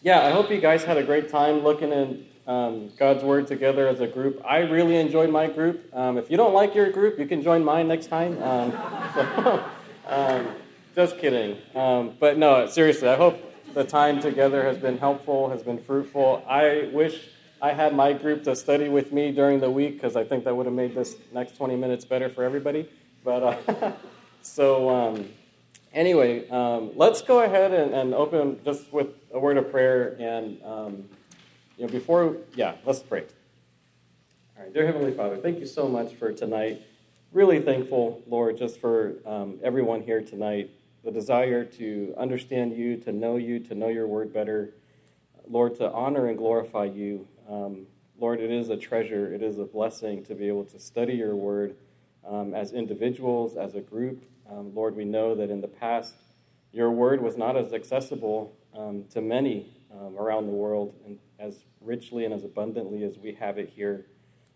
yeah, I hope you guys had a great time looking in um, God's Word together as a group. I really enjoyed my group. Um, if you don't like your group, you can join mine next time. Um, so, um, just kidding. Um, but no, seriously, I hope the time together has been helpful, has been fruitful. I wish I had my group to study with me during the week because I think that would have made this next 20 minutes better for everybody. But uh, so um, anyway, um, let's go ahead and, and, open just with a word of prayer. And um, you know, before, yeah, let's pray. All right, dear Heavenly Father, thank you so much for tonight. Really thankful, Lord, just for um, everyone here tonight. The desire to understand you, to know you, to know your word better. Lord, to honor and glorify you. Um, Lord, it is a treasure, it is a blessing to be able to study your word um, as individuals, as a group. Um, Lord, we know that in the past, your word was not as accessible um, to many um, around the world and as richly and as abundantly as we have it here.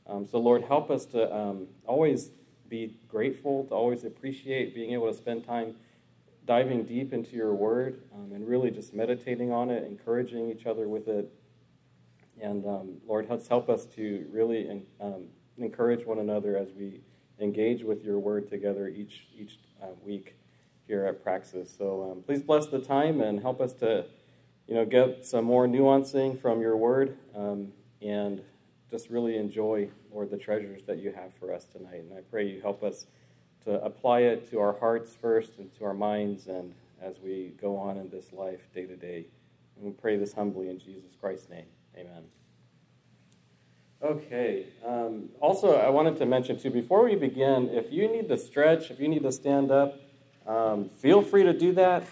Um, so, Lord, help us to um, always be grateful, to always appreciate being able to spend time diving deep into your word and really just meditating on it, encouraging each other with it. And Lord, help us to really encourage one another as we engage with your word together each each uh, week here at Praxis. So um, please bless the time and help us to, you know, get some more nuancing from your word um, and just really enjoy, Lord, the treasures that you have for us tonight. And I pray you help us to apply it to our hearts first and to our minds and as we go on in this life day to day. And we pray this humbly in Jesus Christ's name. Amen. Okay. Um, also, I wanted to mention too, before we begin, if you need to stretch, if you need to stand up, um, feel free to do that.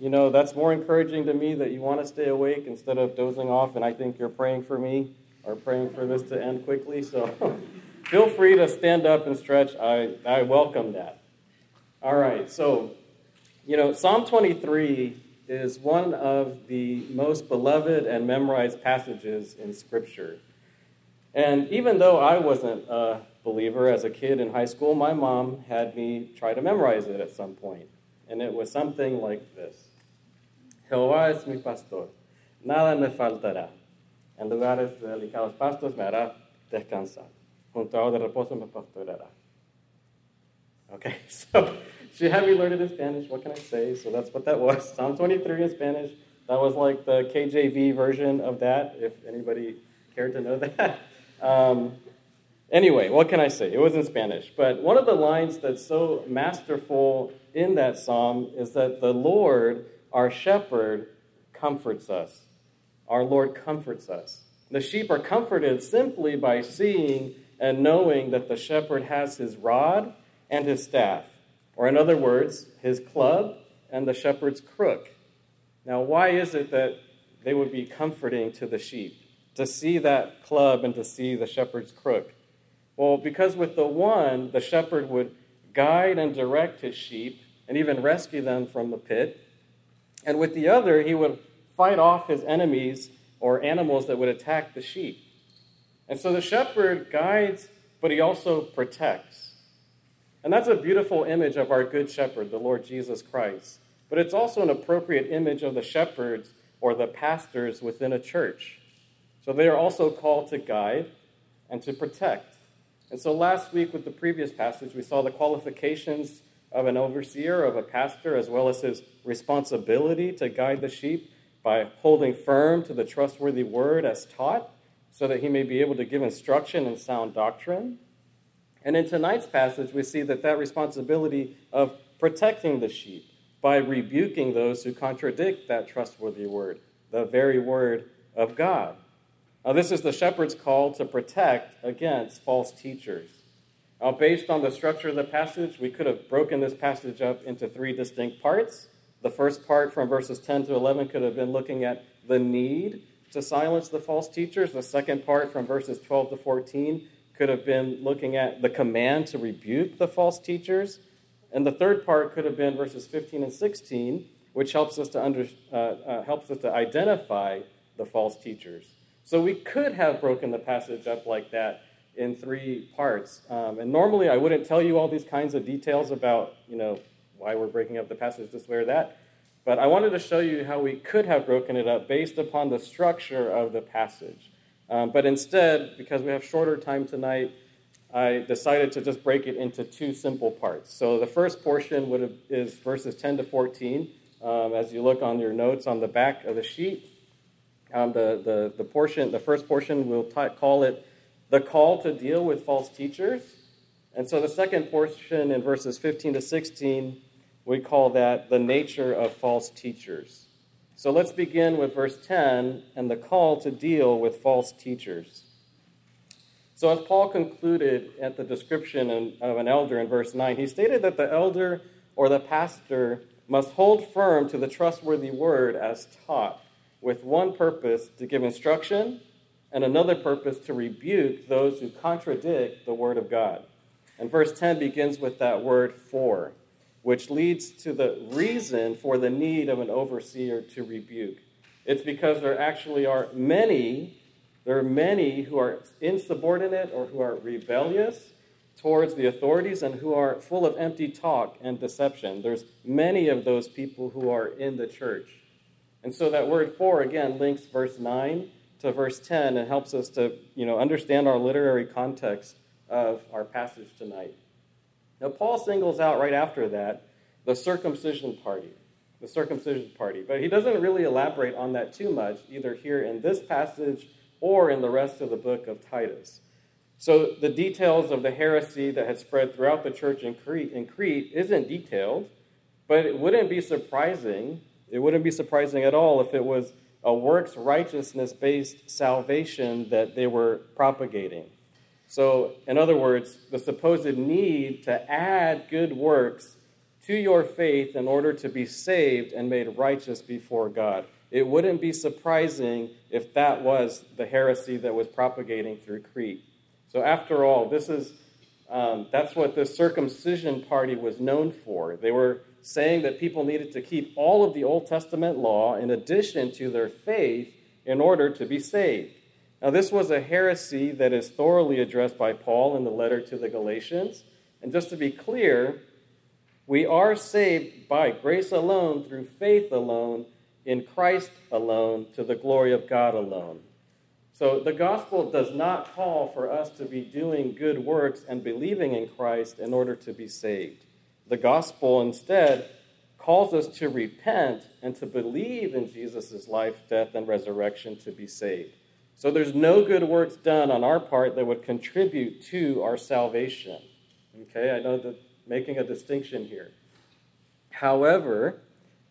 You know, that's more encouraging to me that you want to stay awake instead of dozing off, and I think you're praying for me or praying for this to end quickly. So feel free to stand up and stretch. I, I welcome that. All right. So, you know, Psalm 23 is one of the most beloved and memorized passages in Scripture. And even though I wasn't a believer as a kid in high school, my mom had me try to memorize it at some point. And it was something like this Jehová es mi pastor, nada me faltará. En lugares de delicados pastos me hará descansar. Junto a de reposo me pastorará. Okay, so she had me learn it in Spanish. What can I say? So that's what that was. Psalm 23 in Spanish. That was like the KJV version of that, if anybody cared to know that. Um, anyway, what can I say? It was in Spanish. But one of the lines that's so masterful in that psalm is that the Lord, our shepherd, comforts us. Our Lord comforts us. The sheep are comforted simply by seeing and knowing that the shepherd has his rod and his staff, or in other words, his club and the shepherd's crook. Now, why is it that they would be comforting to the sheep? To see that club and to see the shepherd's crook? Well, because with the one, the shepherd would guide and direct his sheep and even rescue them from the pit. And with the other, he would fight off his enemies or animals that would attack the sheep. And so the shepherd guides, but he also protects. And that's a beautiful image of our good shepherd, the Lord Jesus Christ. But it's also an appropriate image of the shepherds or the pastors within a church. So they are also called to guide and to protect. And so last week, with the previous passage, we saw the qualifications of an overseer, of a pastor, as well as his responsibility to guide the sheep by holding firm to the trustworthy word as taught, so that he may be able to give instruction in sound doctrine. And in tonight's passage, we see that that responsibility of protecting the sheep by rebuking those who contradict that trustworthy word, the very word of God. Now, this is the shepherd's call to protect against false teachers. Now, based on the structure of the passage, we could have broken this passage up into three distinct parts. The first part, from verses 10 to 11, could have been looking at the need to silence the false teachers. The second part, from verses 12 to 14, could have been looking at the command to rebuke the false teachers. And the third part could have been verses 15 and 16, which helps us to, under, uh, uh, helps us to identify the false teachers. So we could have broken the passage up like that in three parts. Um, and normally I wouldn't tell you all these kinds of details about, you know, why we're breaking up the passage this way or that. But I wanted to show you how we could have broken it up based upon the structure of the passage. Um, but instead, because we have shorter time tonight, I decided to just break it into two simple parts. So the first portion would have, is verses 10 to 14. Um, as you look on your notes on the back of the sheet, um, the, the, the portion, the first portion, we'll t- call it the call to deal with false teachers. And so the second portion in verses 15 to 16, we call that the nature of false teachers. So let's begin with verse 10 and the call to deal with false teachers. So, as Paul concluded at the description of an elder in verse 9, he stated that the elder or the pastor must hold firm to the trustworthy word as taught, with one purpose to give instruction and another purpose to rebuke those who contradict the word of God. And verse 10 begins with that word for, which leads to the reason for the need of an overseer to rebuke. It's because there actually are many there are many who are insubordinate or who are rebellious towards the authorities and who are full of empty talk and deception. There's many of those people who are in the church. And so that word for again links verse 9 to verse 10 and helps us to, you know, understand our literary context of our passage tonight. Now Paul singles out right after that the circumcision party. The circumcision party. But he doesn't really elaborate on that too much, either here in this passage or in the rest of the book of Titus. So the details of the heresy that had spread throughout the church in Crete, in Crete isn't detailed, but it wouldn't be surprising. It wouldn't be surprising at all if it was a works righteousness based salvation that they were propagating. So, in other words, the supposed need to add good works to your faith in order to be saved and made righteous before God it wouldn't be surprising if that was the heresy that was propagating through Crete. So, after all, this is um, that's what the circumcision party was known for. They were saying that people needed to keep all of the Old Testament law in addition to their faith in order to be saved. Now, this was a heresy that is thoroughly addressed by Paul in the letter to the Galatians. And just to be clear, we are saved by grace alone, through faith alone, in Christ alone to the glory of God alone. So the gospel does not call for us to be doing good works and believing in Christ in order to be saved. The gospel instead calls us to repent and to believe in Jesus' life, death, and resurrection to be saved. So there's no good works done on our part that would contribute to our salvation. Okay, I know that making a distinction here. However,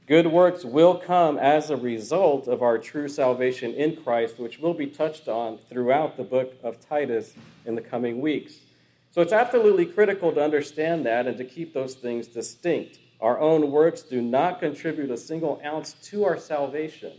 Good works will come as a result of our true salvation in Christ, which will be touched on throughout the book of Titus in the coming weeks. So it's absolutely critical to understand that and to keep those things distinct. Our own works do not contribute a single ounce to our salvation.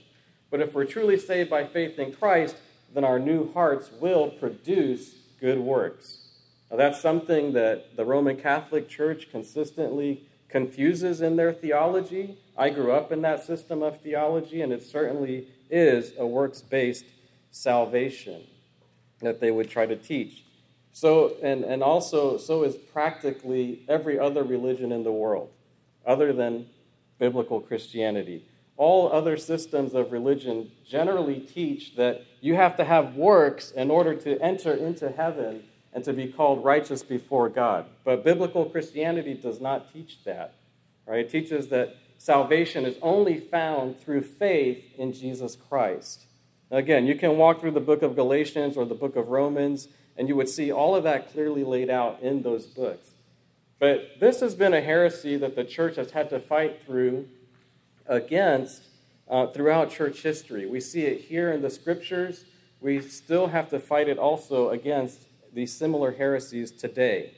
But if we're truly saved by faith in Christ, then our new hearts will produce good works. Now, that's something that the Roman Catholic Church consistently confuses in their theology. I grew up in that system of theology, and it certainly is a works based salvation that they would try to teach. So, and, and also, so is practically every other religion in the world, other than biblical Christianity. All other systems of religion generally teach that you have to have works in order to enter into heaven and to be called righteous before God. But biblical Christianity does not teach that. Right? It teaches that salvation is only found through faith in Jesus Christ. again, you can walk through the book of Galatians or the book of Romans, and you would see all of that clearly laid out in those books. But this has been a heresy that the church has had to fight through against uh, throughout church history. We see it here in the scriptures. We still have to fight it also against these similar heresies today.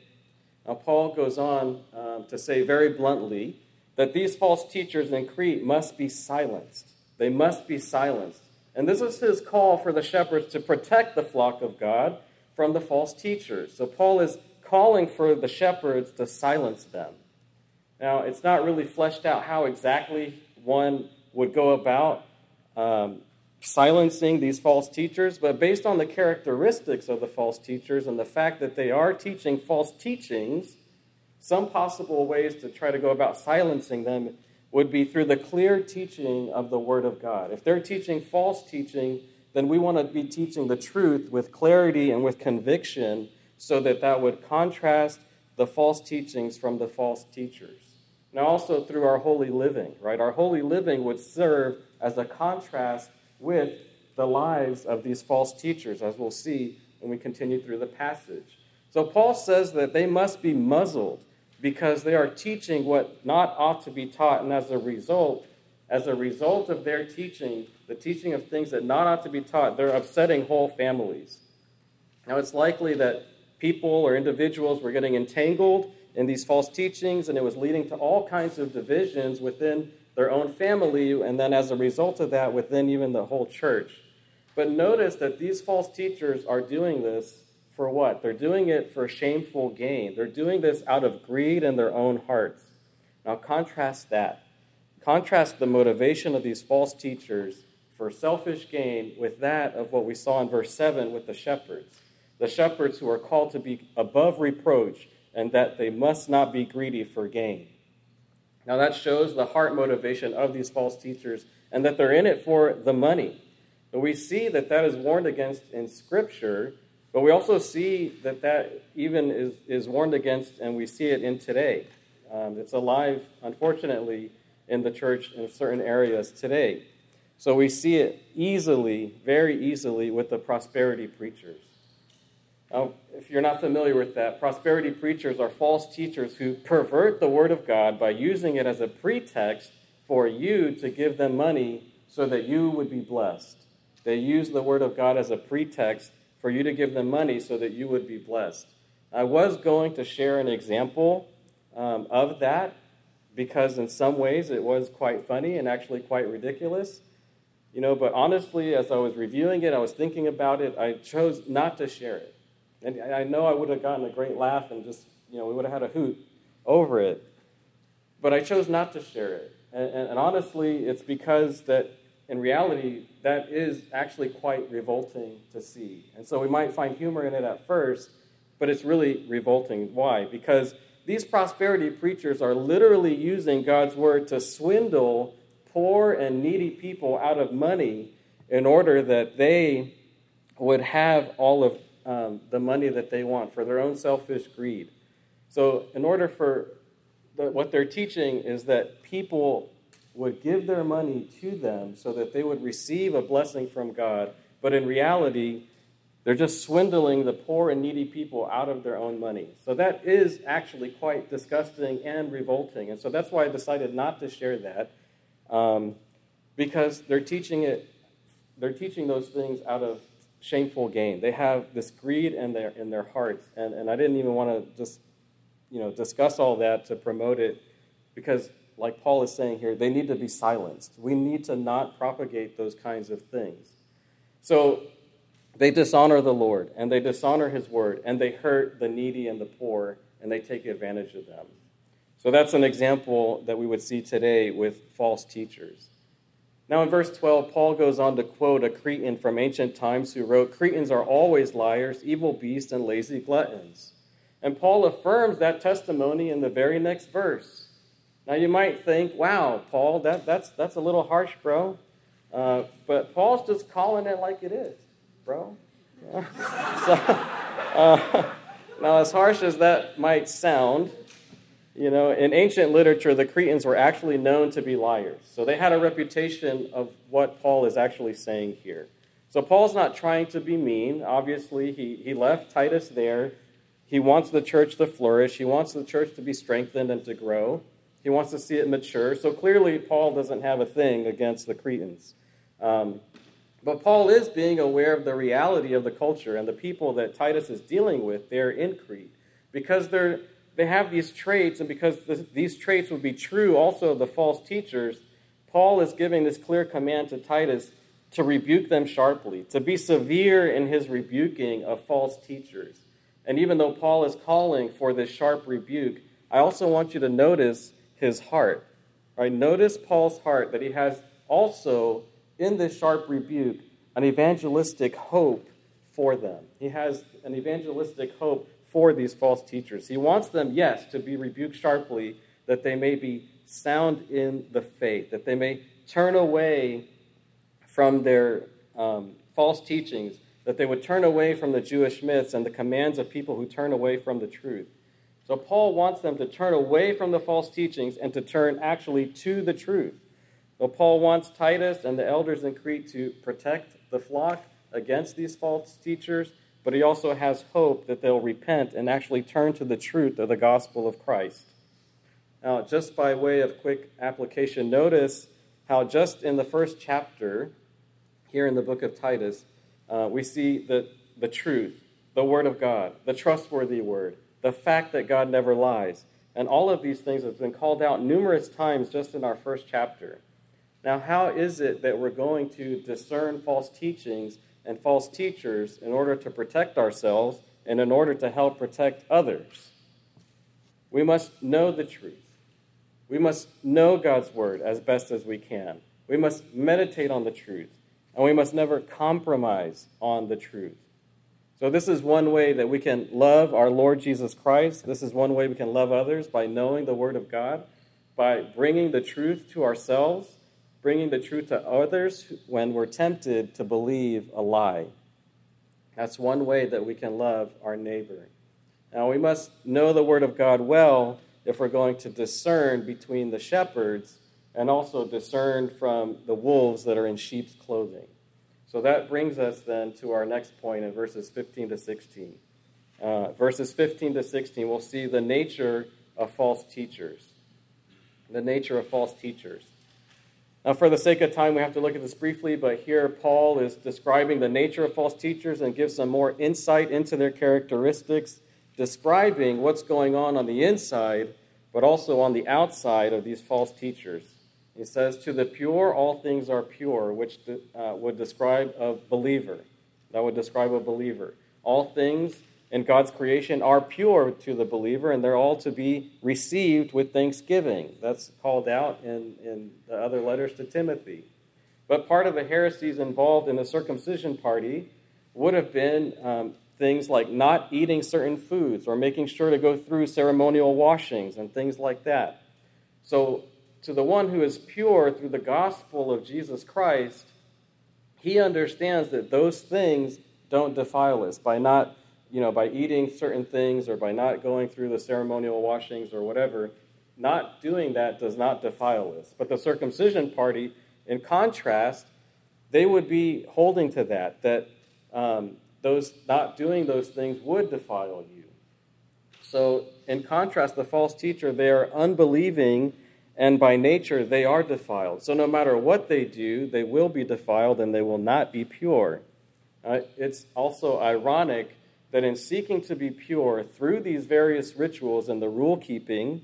Now, Paul goes on um, to say very bluntly that these false teachers in Crete must be silenced. They must be silenced. And this is his call for the shepherds to protect the flock of God from the false teachers. So, Paul is calling for the shepherds to silence them. Now, it's not really fleshed out how exactly one would go about um, silencing these false teachers, but based on the characteristics of the false teachers and the fact that they are teaching false teachings, some possible ways to try to go about silencing them would be through the clear teaching of the Word of God. If they're teaching false teaching, then we want to be teaching the truth with clarity and with conviction so that that would contrast the false teachings from the false teachers. Now, also through our holy living, right? Our holy living would serve as a contrast with the lives of these false teachers, as we'll see when we continue through the passage. So, Paul says that they must be muzzled because they are teaching what not ought to be taught, and as a result, as a result of their teaching, the teaching of things that not ought to be taught, they're upsetting whole families. Now, it's likely that people or individuals were getting entangled in these false teachings, and it was leading to all kinds of divisions within their own family, and then as a result of that, within even the whole church. But notice that these false teachers are doing this for what? They're doing it for shameful gain. They're doing this out of greed in their own hearts. Now, contrast that. Contrast the motivation of these false teachers for selfish gain with that of what we saw in verse 7 with the shepherds. The shepherds who are called to be above reproach and that they must not be greedy for gain. Now, that shows the heart motivation of these false teachers and that they're in it for the money. But we see that that is warned against in Scripture, but we also see that that even is, is warned against, and we see it in today. Um, it's alive, unfortunately, in the church in certain areas today. So we see it easily, very easily, with the prosperity preachers. Now, if you're not familiar with that, prosperity preachers are false teachers who pervert the Word of God by using it as a pretext for you to give them money so that you would be blessed. They use the Word of God as a pretext for you to give them money so that you would be blessed. I was going to share an example um, of that because, in some ways, it was quite funny and actually quite ridiculous. You know, but honestly, as I was reviewing it, I was thinking about it, I chose not to share it and I know I would have gotten a great laugh and just, you know, we would have had a hoot over it. But I chose not to share it. And, and, and honestly, it's because that in reality, that is actually quite revolting to see. And so we might find humor in it at first, but it's really revolting. Why? Because these prosperity preachers are literally using God's word to swindle poor and needy people out of money in order that they would have all of um, the money that they want for their own selfish greed. So, in order for the, what they're teaching is that people would give their money to them so that they would receive a blessing from God, but in reality, they're just swindling the poor and needy people out of their own money. So that is actually quite disgusting and revolting. And so that's why I decided not to share that, um, because they're teaching it. They're teaching those things out of shameful gain. They have this greed in their in their hearts, and, and I didn't even want to just you know discuss all that to promote it because like Paul is saying here, they need to be silenced. We need to not propagate those kinds of things. So they dishonor the Lord and they dishonor his word and they hurt the needy and the poor and they take advantage of them. So that's an example that we would see today with false teachers. Now, in verse 12, Paul goes on to quote a Cretan from ancient times who wrote, Cretans are always liars, evil beasts, and lazy gluttons. And Paul affirms that testimony in the very next verse. Now, you might think, wow, Paul, that, that's, that's a little harsh, bro. Uh, but Paul's just calling it like it is, bro. So, uh, now, as harsh as that might sound, you know, in ancient literature, the Cretans were actually known to be liars. So they had a reputation of what Paul is actually saying here. So Paul's not trying to be mean. Obviously, he, he left Titus there. He wants the church to flourish, he wants the church to be strengthened and to grow. He wants to see it mature. So clearly, Paul doesn't have a thing against the Cretans. Um, but Paul is being aware of the reality of the culture and the people that Titus is dealing with there in Crete because they're they have these traits, and because this, these traits would be true also of the false teachers, Paul is giving this clear command to Titus to rebuke them sharply, to be severe in his rebuking of false teachers. And even though Paul is calling for this sharp rebuke, I also want you to notice his heart. Right? Notice Paul's heart that he has also in this sharp rebuke an evangelistic hope for them. He has an evangelistic hope for these false teachers. He wants them, yes, to be rebuked sharply that they may be sound in the faith, that they may turn away from their um, false teachings, that they would turn away from the Jewish myths and the commands of people who turn away from the truth. So Paul wants them to turn away from the false teachings and to turn actually to the truth. So Paul wants Titus and the elders in Crete to protect the flock against these false teachers, but he also has hope that they'll repent and actually turn to the truth of the gospel of Christ. Now, just by way of quick application, notice how just in the first chapter, here in the book of Titus, uh, we see the, the truth, the Word of God, the trustworthy Word, the fact that God never lies. And all of these things have been called out numerous times just in our first chapter. Now, how is it that we're going to discern false teachings and false teachers in order to protect ourselves and in order to help protect others? We must know the truth. We must know God's word as best as we can. We must meditate on the truth, and we must never compromise on the truth. So, this is one way that we can love our Lord Jesus Christ. This is one way we can love others by knowing the Word of God, by bringing the truth to ourselves, bringing the truth to others when we're tempted to believe a lie. That's one way that we can love our neighbor. Now, we must know the Word of God well if we're going to discern between the shepherds and also discern from the wolves that are in sheep's clothing. So that brings us then to our next point in verses 15 to 16. Uh, verses 15 to 16, we'll see the nature of false teachers. The nature of false teachers. Now, for the sake of time, we have to look at this briefly, but here Paul is describing the nature of false teachers and gives some more insight into their characteristics, describing what's going on on the inside, but also on the outside of these false teachers. He says, To the pure, all things are pure, which uh, would describe a believer. That would describe a believer. All things in God's creation are pure to the believer, and they're all to be received with thanksgiving. That's called out in, in the other letters to Timothy. But part of the heresies involved in the circumcision party would have been um, things like not eating certain foods or making sure to go through ceremonial washings and things like that. So to the one who is pure through the gospel of Jesus Christ, he understands that those things don't defile us by not, you know, by eating certain things or by not going through the ceremonial washings or whatever. Not doing that does not defile us. But the circumcision party, in contrast, they would be holding to that, that um, those not doing those things would defile you. So, in contrast, the false teacher, they are unbelieving and by nature they are defiled. So no matter what they do, they will be defiled and they will not be pure. Uh, it's also ironic that in seeking to be pure through these various rituals and the rule keeping,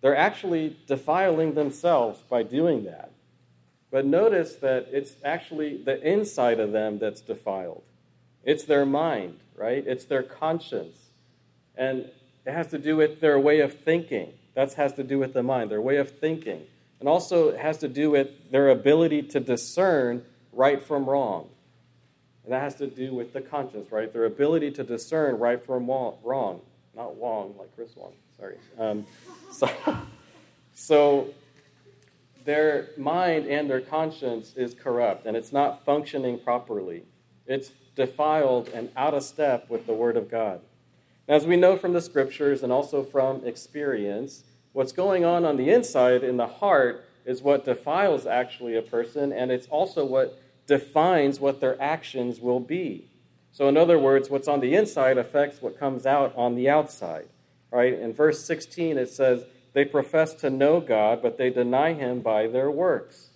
they're actually defiling themselves by doing that. But notice that it's actually the inside of them that's defiled. It's their mind, right? It's their conscience. And it has to do with their way of thinking. That has to do with the mind, their way of thinking. And also it has to do with their ability to discern right from wrong. And that has to do with the conscience, right? Their ability to discern right from wrong. Not Wong, like Chris Wong, sorry. Um, so, so their mind and their conscience is corrupt and it's not functioning properly. It's defiled and out of step with the Word of God. As we know from the scriptures and also from experience, what's going on on the inside in the heart is what defiles actually a person, and it's also what defines what their actions will be. So, in other words, what's on the inside affects what comes out on the outside. Right? In verse 16, it says, They profess to know God, but they deny him by their works.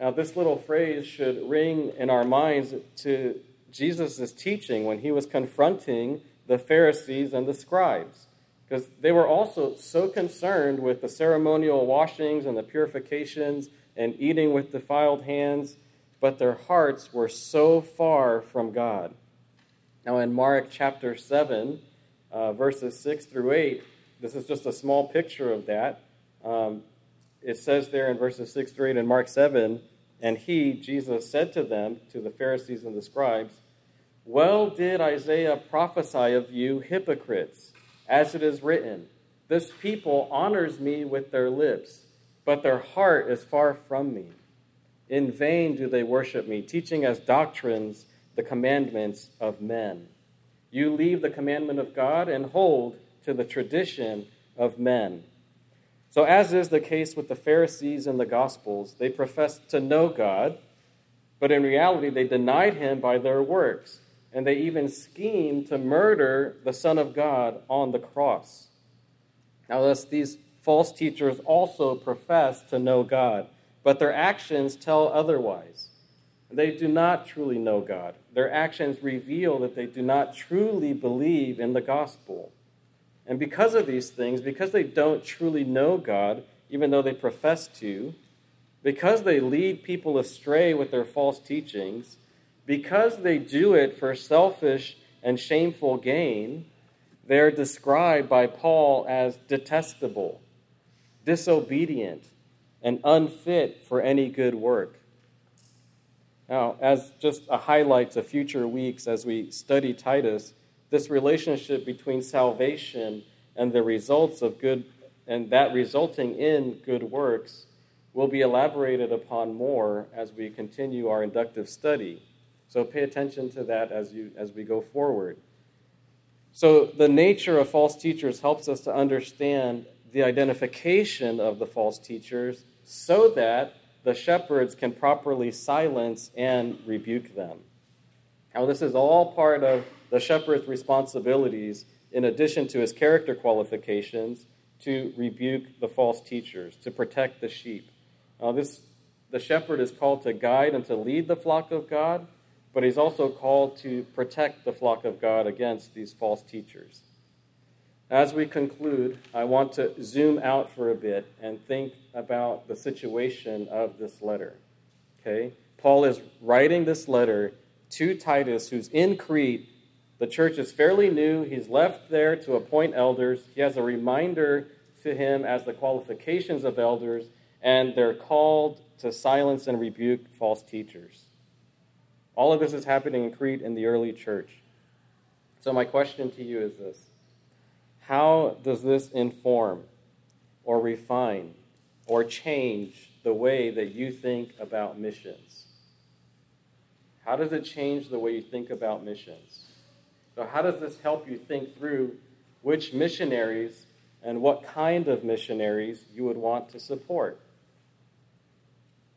Now, this little phrase should ring in our minds to Jesus' teaching when he was confronting the Pharisees and the scribes, because they were also so concerned with the ceremonial washings and the purifications and eating with defiled hands, but their hearts were so far from God. Now, in Mark chapter 7, uh, verses 6 through 8, this is just a small picture of that. Um, it says there in verses 6 through 8 in Mark 7, and he, Jesus, said to them, to the Pharisees and the scribes, well did Isaiah prophesy of you, hypocrites, as it is written, This people honors me with their lips, but their heart is far from me. In vain do they worship me, teaching as doctrines the commandments of men. You leave the commandment of God and hold to the tradition of men. So, as is the case with the Pharisees in the Gospels, they professed to know God, but in reality they denied him by their works, and they even schemed to murder the Son of God on the cross. Now, thus, these false teachers also profess to know God, but their actions tell otherwise. They do not truly know God. Their actions reveal that they do not truly believe in the gospel. And because of these things, because they don't truly know God, even though they profess to, because they lead people astray with their false teachings, because they do it for selfish and shameful gain, they're described by Paul as detestable, disobedient, and unfit for any good work. Now, as just a highlight to future weeks as we study Titus, this relationship between salvation and the results of good, and that resulting in good works, will be elaborated upon more as we continue our inductive study. So pay attention to that as, you, as we go forward. So, the nature of false teachers helps us to understand the identification of the false teachers so that the shepherds can properly silence and rebuke them. Now, this is all part of the shepherd's responsibilities, in addition to his character qualifications, to rebuke the false teachers, to protect the sheep. Now, this, the shepherd is called to guide and to lead the flock of God, but he's also called to protect the flock of God against these false teachers. As we conclude, I want to zoom out for a bit and think about the situation of this letter. Okay? Paul is writing this letter to Titus, who's in Crete. The church is fairly new. He's left there to appoint elders. He has a reminder to him as the qualifications of elders, and they're called to silence and rebuke false teachers. All of this is happening in Crete in the early church. So, my question to you is this How does this inform or refine or change the way that you think about missions? How does it change the way you think about missions? So, how does this help you think through which missionaries and what kind of missionaries you would want to support?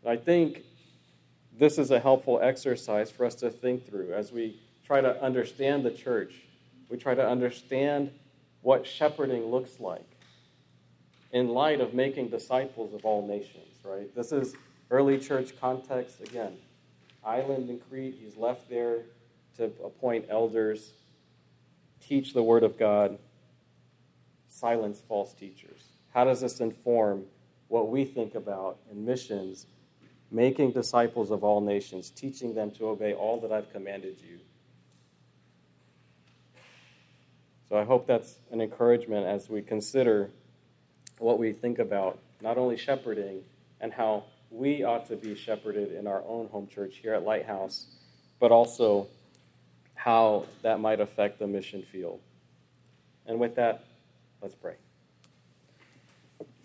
I think this is a helpful exercise for us to think through as we try to understand the church. We try to understand what shepherding looks like in light of making disciples of all nations, right? This is early church context. Again, island in Crete, he's left there to appoint elders, teach the word of God, silence false teachers. How does this inform what we think about in missions making disciples of all nations, teaching them to obey all that I've commanded you. So I hope that's an encouragement as we consider what we think about not only shepherding and how we ought to be shepherded in our own home church here at Lighthouse, but also how that might affect the mission field. And with that, let's pray.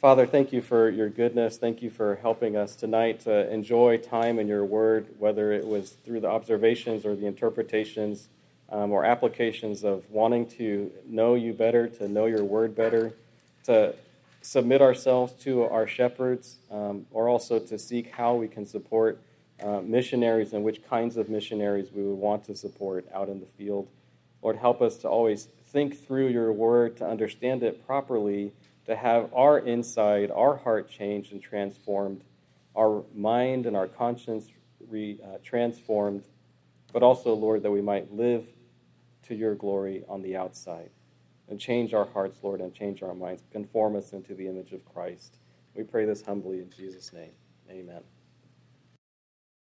Father, thank you for your goodness. Thank you for helping us tonight to enjoy time in your word, whether it was through the observations or the interpretations um, or applications of wanting to know you better, to know your word better, to submit ourselves to our shepherds, um, or also to seek how we can support uh, missionaries and which kinds of missionaries we would want to support out in the field. Lord, help us to always think through your word, to understand it properly to have our inside, our heart changed and transformed, our mind and our conscience re, uh, transformed, but also, Lord, that we might live to your glory on the outside. And change our hearts, Lord, and change our minds. Conform us into the image of Christ. We pray this humbly in Jesus' name. Amen.